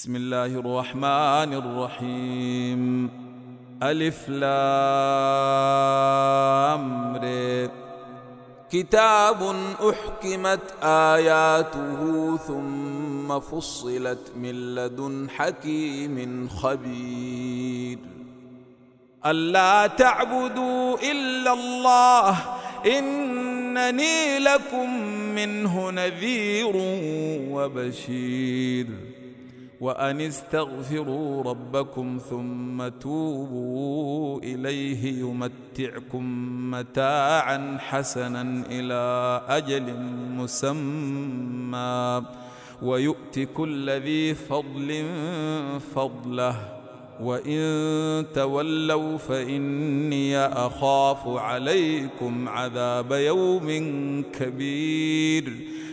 بسم الله الرحمن الرحيم. ألف لام كتاب أحكمت آياته ثم فصلت من لدن حكيم خبير. ألا تعبدوا إلا الله إنني لكم منه نذير وبشير. وأن استغفروا ربكم ثم توبوا إليه يمتعكم متاعا حسنا إلى أجل مسمى. ويؤت كل ذي فضل فضله. وإن تولوا فإني أخاف عليكم عذاب يوم كبير.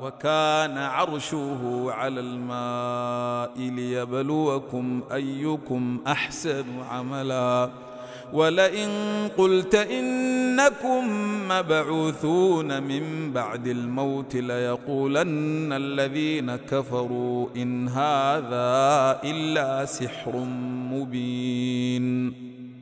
وكان عرشه على الماء ليبلوكم أيكم أحسن عملا. ولئن قلت إنكم مبعوثون من بعد الموت ليقولن الذين كفروا إن هذا إلا سحر مبين.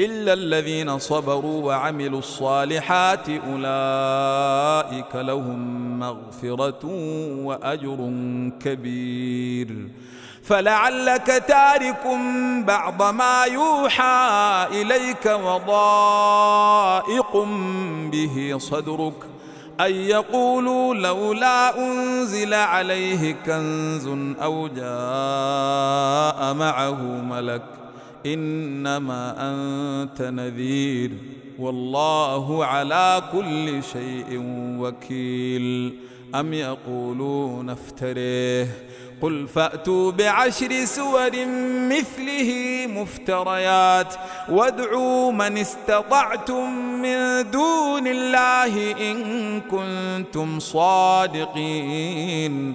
إلا الذين صبروا وعملوا الصالحات أولئك لهم مغفرة وأجر كبير. فلعلك تارك بعض ما يوحى إليك وضائق به صدرك. أن يقولوا لولا أنزل عليه كنز أو جاء معه ملك إنما أنت نذير والله على كل شيء وكيل. أم يقولون افتريه. قل فأتوا بعشر سور مثله مفتريات. وادعوا من استطعتم من دون الله إن كنتم صادقين.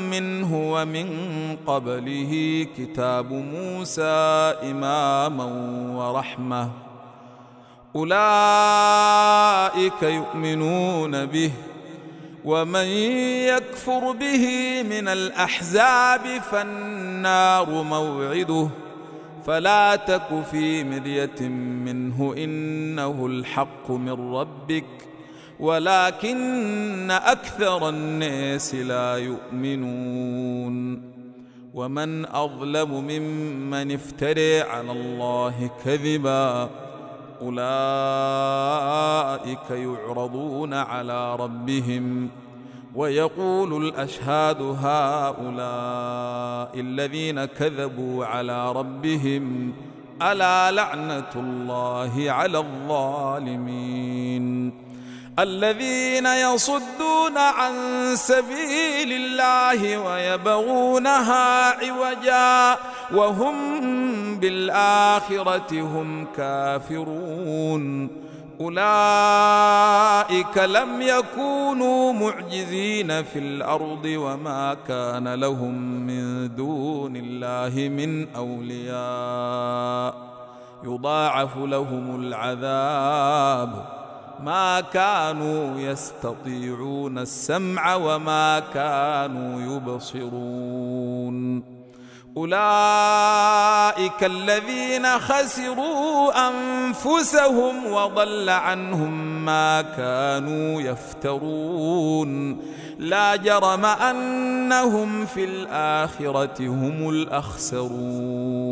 منه ومن قبله كتاب موسى إماما ورحمة. أولئك يؤمنون به ومن يكفر به من الأحزاب فالنار موعده. فلا تك في مرية منه إنه الحق من ربك. ولكن أكثر الناس لا يؤمنون. ومن أظلم ممن افتري على الله كذبا أولئك يعرضون على ربهم ويقول الأشهاد هؤلاء الذين كذبوا على ربهم ألا لعنة الله على الظالمين. الذين يصدون عن سبيل الله ويبغونها عوجا وهم بالآخرة هم كافرون. أولئك لم يكونوا معجزين في الأرض وما كان لهم من دون الله من أولياء. يضاعف لهم العذاب. ما كانوا يستطيعون السمع وما كانوا يبصرون. أولئك الذين خسروا أنفسهم وضل عنهم ما كانوا يفترون. لا جرم أنهم في الآخرة هم الأخسرون.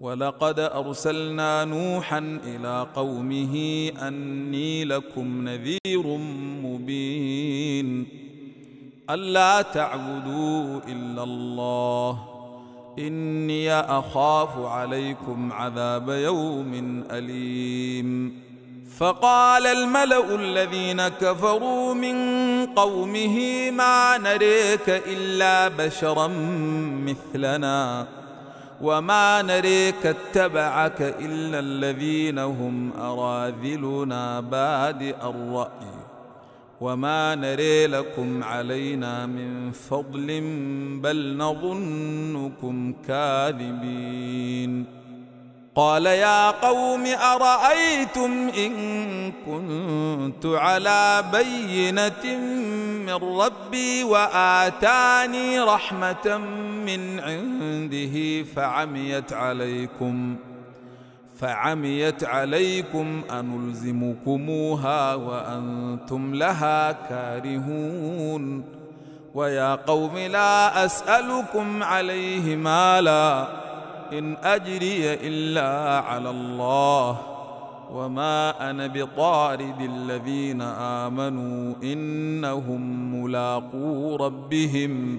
ولقد أرسلنا نوحا إلى قومه أني لكم نذير مبين. ألا تعبدوا إلا الله. إني أخاف عليكم عذاب يوم أليم. فقال الملأ الذين كفروا من قومه ما نريك إلا بشرا مثلنا. وما نريك اتبعك إلا الذين هم أراذلنا بادئ الرأي وما نري لكم علينا من فضل بل نظنكم كاذبين قال يا قوم أرأيتم إن كنت على بينة من ربي وآتاني رحمة من عنده فعميت عليكم فعميت عليكم أنلزمكموها وأنتم لها كارهون. ويا قوم لا أسألكم عليه مالا إن أجري إلا على الله. وما أنا بطارد الذين آمنوا إنهم ملاقو ربهم.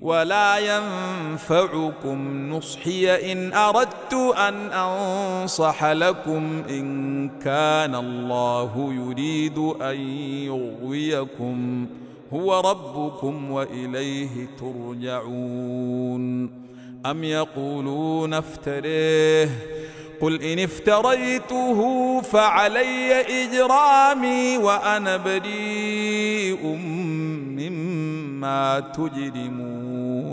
ولا ينفعكم نصحي إن أردت أن أنصح لكم إن كان الله يريد أن يغويكم. هو ربكم وإليه ترجعون. أم يقولون افتريه؟ قل إن افتريته فعلي إجرامي وأنا بريء مما تجرمون.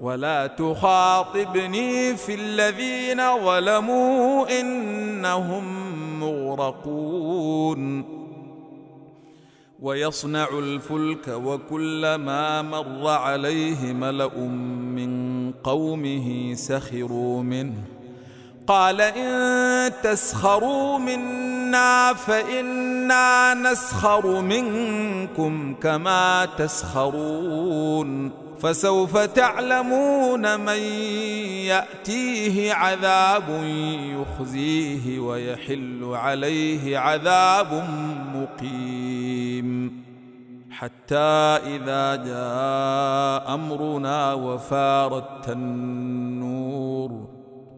ولا تخاطبني في الذين ظلموا إنهم مغرقون. ويصنع الفلك وكلما مر عليه ملأ من قومه سخروا منه. قال إن تسخروا منا فإنا نسخر منكم كما تسخرون. فسوف تعلمون من يأتيه عذاب يخزيه ويحل عليه عذاب مقيم. حتى إذا جاء أمرنا وفارت النور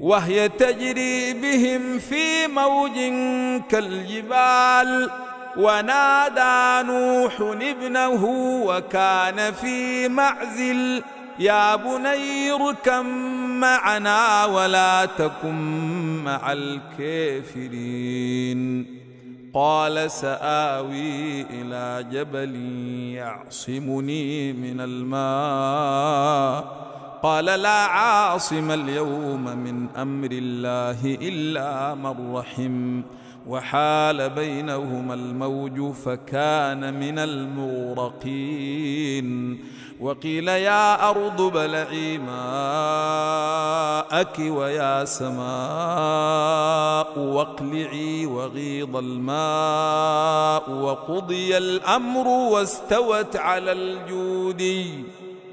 وهي تجري بهم في موج كالجبال. ونادى نوح ابنه وكان في معزل. يا بني اركم معنا ولا تكن مع الكافرين. قال سآوي إلى جبل يعصمني من الماء. قال لا عاصم اليوم من أمر الله إلا من رحم وحال بينهما الموج فكان من المغرقين وقيل يا أرض بلعي ماءك ويا سماء واقلعي وغيض الماء وقضي الأمر واستوت على الجودي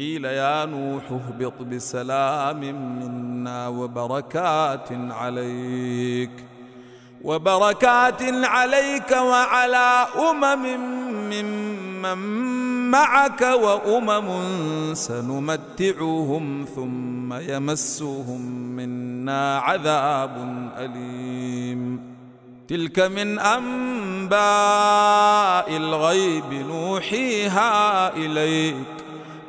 قيل يا نوح اهبط بسلام منا وبركات عليك وبركات عليك وعلى أمم ممن معك وأمم سنمتعهم ثم يمسهم منا عذاب أليم. تلك من أنباء الغيب نوحيها إليك.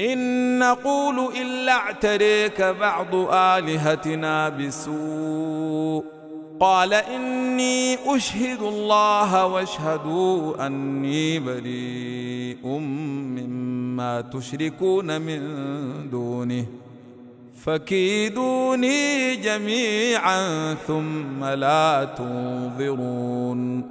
إن نقول إلا اعتريك بعض آلهتنا بسوء. قال إني أشهد الله واشهدوا أني بريء مما تشركون من دونه. فكيدوني جميعا ثم لا تنظرون.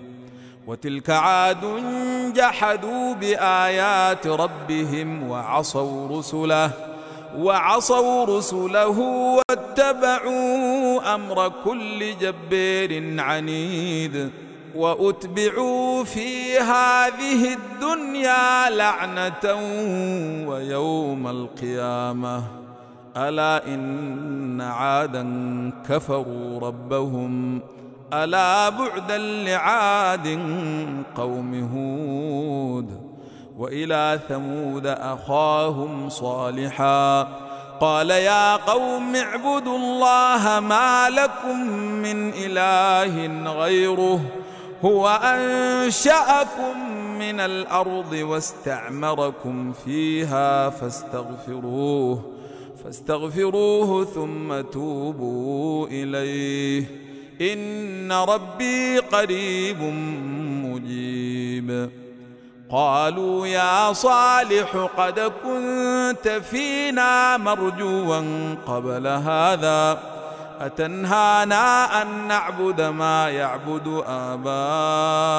وتلك عاد جحدوا بآيات ربهم وعصوا رسله وعصوا رسله واتبعوا أمر كل جبير عنيد وأتبعوا في هذه الدنيا لعنة ويوم القيامة. ألا إن عادا كفروا ربهم ألا بعدا لعاد قوم هود وإلى ثمود أخاهم صالحا قال يا قوم اعبدوا الله ما لكم من إله غيره هو أنشأكم من الأرض واستعمركم فيها فاستغفروه فاستغفروه ثم توبوا إليه إن ربي قريب مجيب. قالوا يا صالح قد كنت فينا مرجوا قبل هذا أتنهانا أن نعبد ما يعبد آباؤنا؟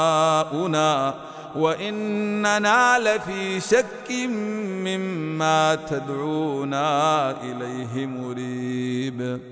وإننا لفي شك مما تدعونا إليه مريب.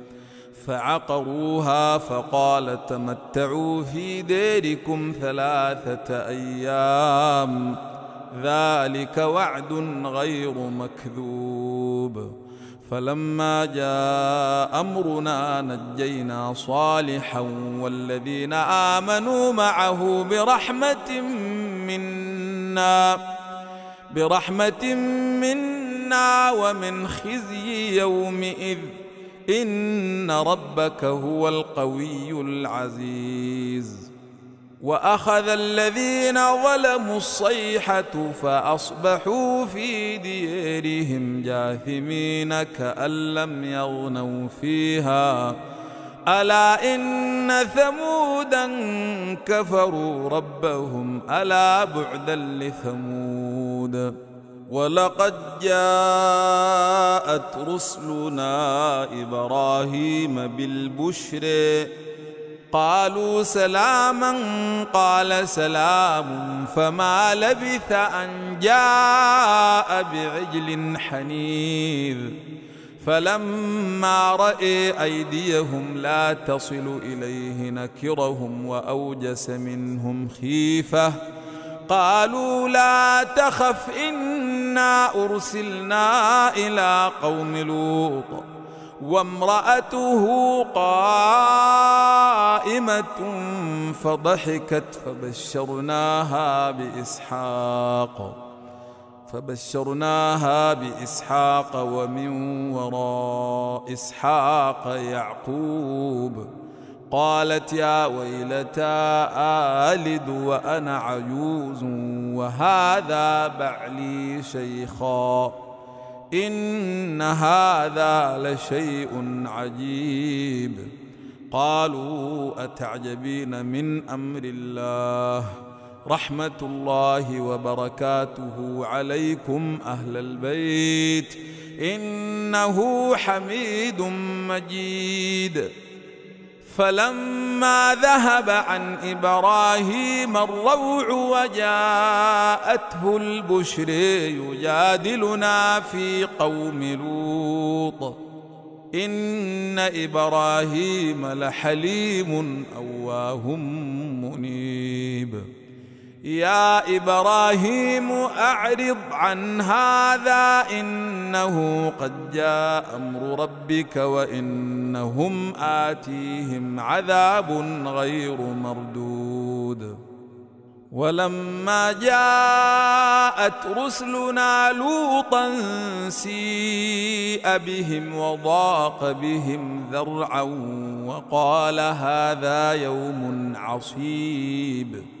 فعقروها فقال تمتعوا في ديركم ثلاثة أيام. ذلك وعد غير مكذوب. فلما جاء أمرنا نجينا صالحا والذين آمنوا معه برحمة منا برحمة منا ومن خزي يومئذ. إن ربك هو القوي العزيز. وأخذ الذين ظلموا الصيحة فأصبحوا في ديرهم جاثمين كأن لم يغنوا فيها. ألا إن ثمودا كفروا ربهم ألا بعدا لثمود. ولقد جاءت رسلنا إبراهيم بالبشر. قالوا سلاما قال سلام فما لبث أن جاء بعجل حنيذ. فلما راى أيديهم لا تصل إليه نكرهم وأوجس منهم خيفة. قالوا لا تخف إنا أرسلنا إلى قوم لوط وامرأته قائمة فضحكت فبشرناها بإسحاق فبشرناها بإسحاق ومن وراء إسحاق يعقوب. قالت يا ويلتى آلد وأنا عجوز وهذا بعلي شيخا. إن هذا لشيء عجيب. قالوا أتعجبين من أمر الله؟ رحمة الله وبركاته عليكم أهل البيت. إنه حميد مجيد. فلما ذهب عن إبراهيم الروع وجاءته البشر يجادلنا في قوم لوط. إن إبراهيم لحليم أواه منيب. يا إبراهيم أعرض عن هذا إنه قد جاء أمر ربك وإنهم آتيهم عذاب غير مردود. ولما جاءت رسلنا لوطا سيء بهم وضاق بهم ذرعا وقال هذا يوم عصيب.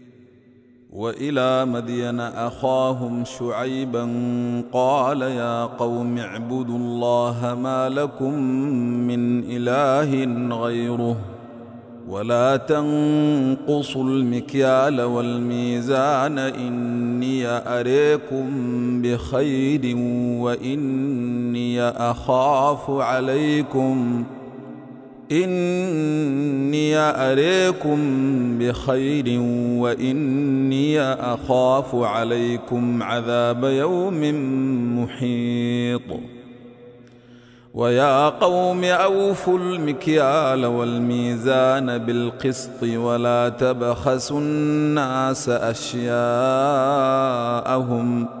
وإلى مدين أخاهم شعيبا قال يا قوم اعبدوا الله ما لكم من إله غيره ولا تنقصوا المكيال والميزان إني أريكم بخير وإني أخاف عليكم إني أريكم بخير وإني أخاف عليكم عذاب يوم محيط. ويا قوم أوفوا المكيال والميزان بالقسط ولا تبخسوا الناس أشياءهم ۖ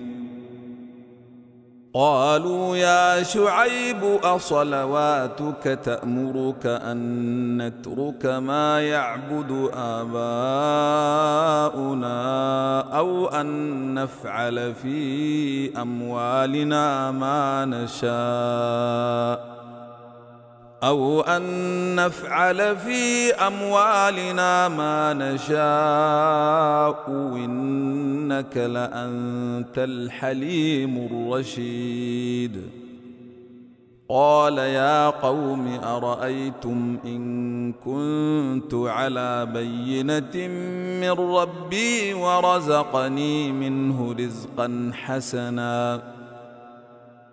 قالوا يا شعيب أصلواتك تأمرك أن نترك ما يعبد آباؤنا أو أن نفعل في أموالنا ما نشاء. أو أن نفعل في أموالنا ما نشاء إنك لأنت الحليم الرشيد. قال يا قوم أرأيتم إن كنت على بينة من ربي ورزقني منه رزقا حسناً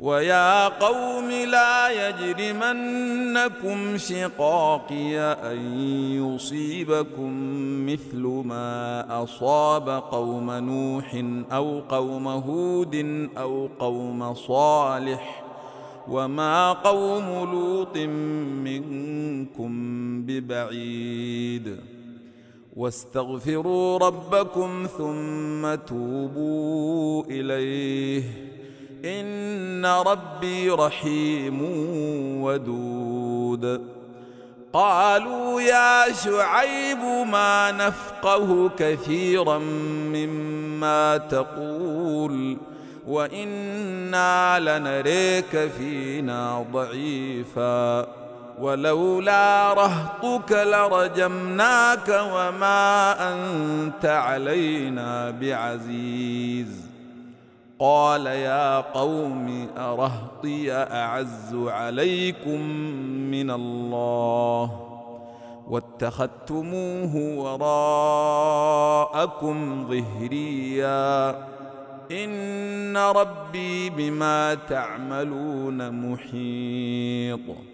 ويا قوم لا يجرمنكم شقاقي أن يصيبكم مثل ما أصاب قوم نوح أو قوم هود أو قوم صالح وما قوم لوط منكم ببعيد واستغفروا ربكم ثم توبوا إليه إن ربي رحيم ودود. قالوا يا شعيب ما نفقه كثيرا مما تقول وإنا لنريك فينا ضعيفا. ولولا رهطك لرجمناك وما أنت علينا بعزيز. قال يا قوم أرهطي أعز عليكم من الله واتخذتموه وراءكم ظهريا إن ربي بما تعملون محيط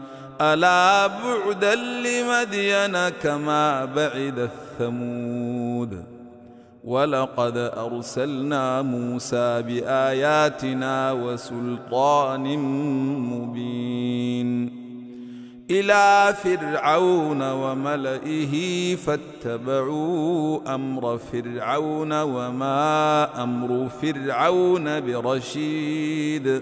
ألا بعدا لمدين كما بعد الثمود ولقد أرسلنا موسى بآياتنا وسلطان مبين إلى فرعون وملئه فاتبعوا أمر فرعون وما أمر فرعون برشيد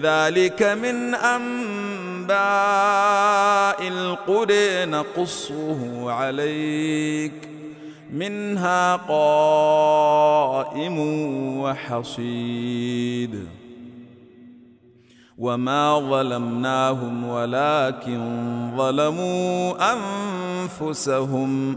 ذلك من أنباء القرى نقصه عليك. منها قائم وحصيد. وما ظلمناهم ولكن ظلموا أنفسهم.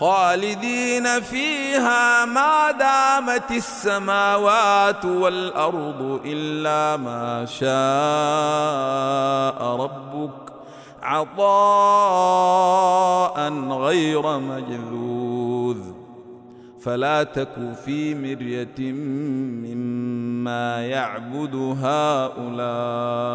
خالدين فيها ما دامت السماوات والأرض إلا ما شاء ربك عطاء غير مجذوذ. فلا تك في مرية مما يعبد هؤلاء.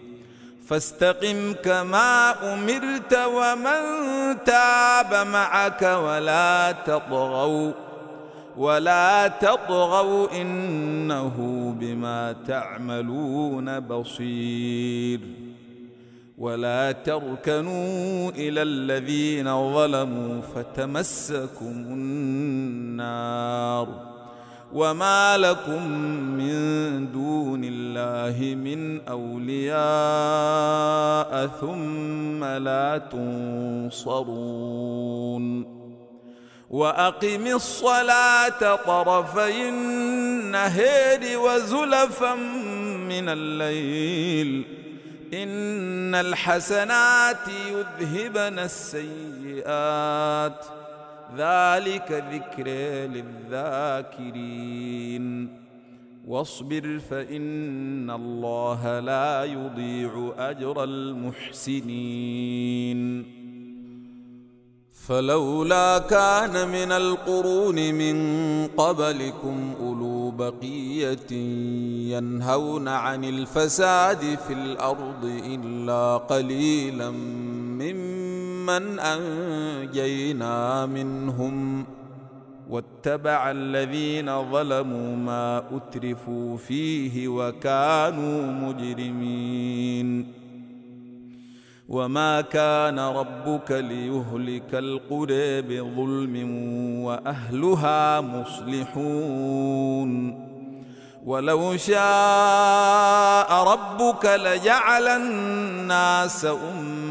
فاستقم كما أمرت ومن تاب معك ولا تطغوا ولا تطغوا إنه بما تعملون بصير. ولا تركنوا إلى الذين ظلموا فتمسكم النار. وما لكم من دون الله من اولياء ثم لا تنصرون واقم الصلاه طرفي النهار وزلفا من الليل إن الحسنات يذهبن السيئات ذلك ذكر للذاكرين. واصبر فإن الله لا يضيع أجر المحسنين. فلولا كان من القرون من قبلكم أولو بقية ينهون عن الفساد في الأرض إلا قليلا ممن ممن أنجينا منهم واتبع الذين ظلموا ما أترفوا فيه وكانوا مجرمين. وما كان ربك ليهلك القرى بظلم وأهلها مصلحون. ولو شاء ربك لجعل الناس أمة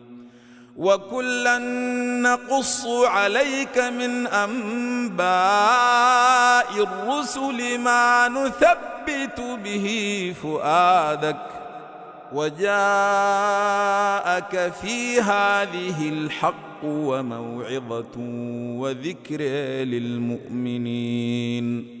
وكلا نقص عليك من انباء الرسل ما نثبت به فؤادك وجاءك في هذه الحق وموعظه وذكر للمؤمنين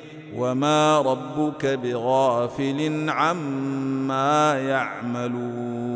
وما ربك بغافل عما يعملون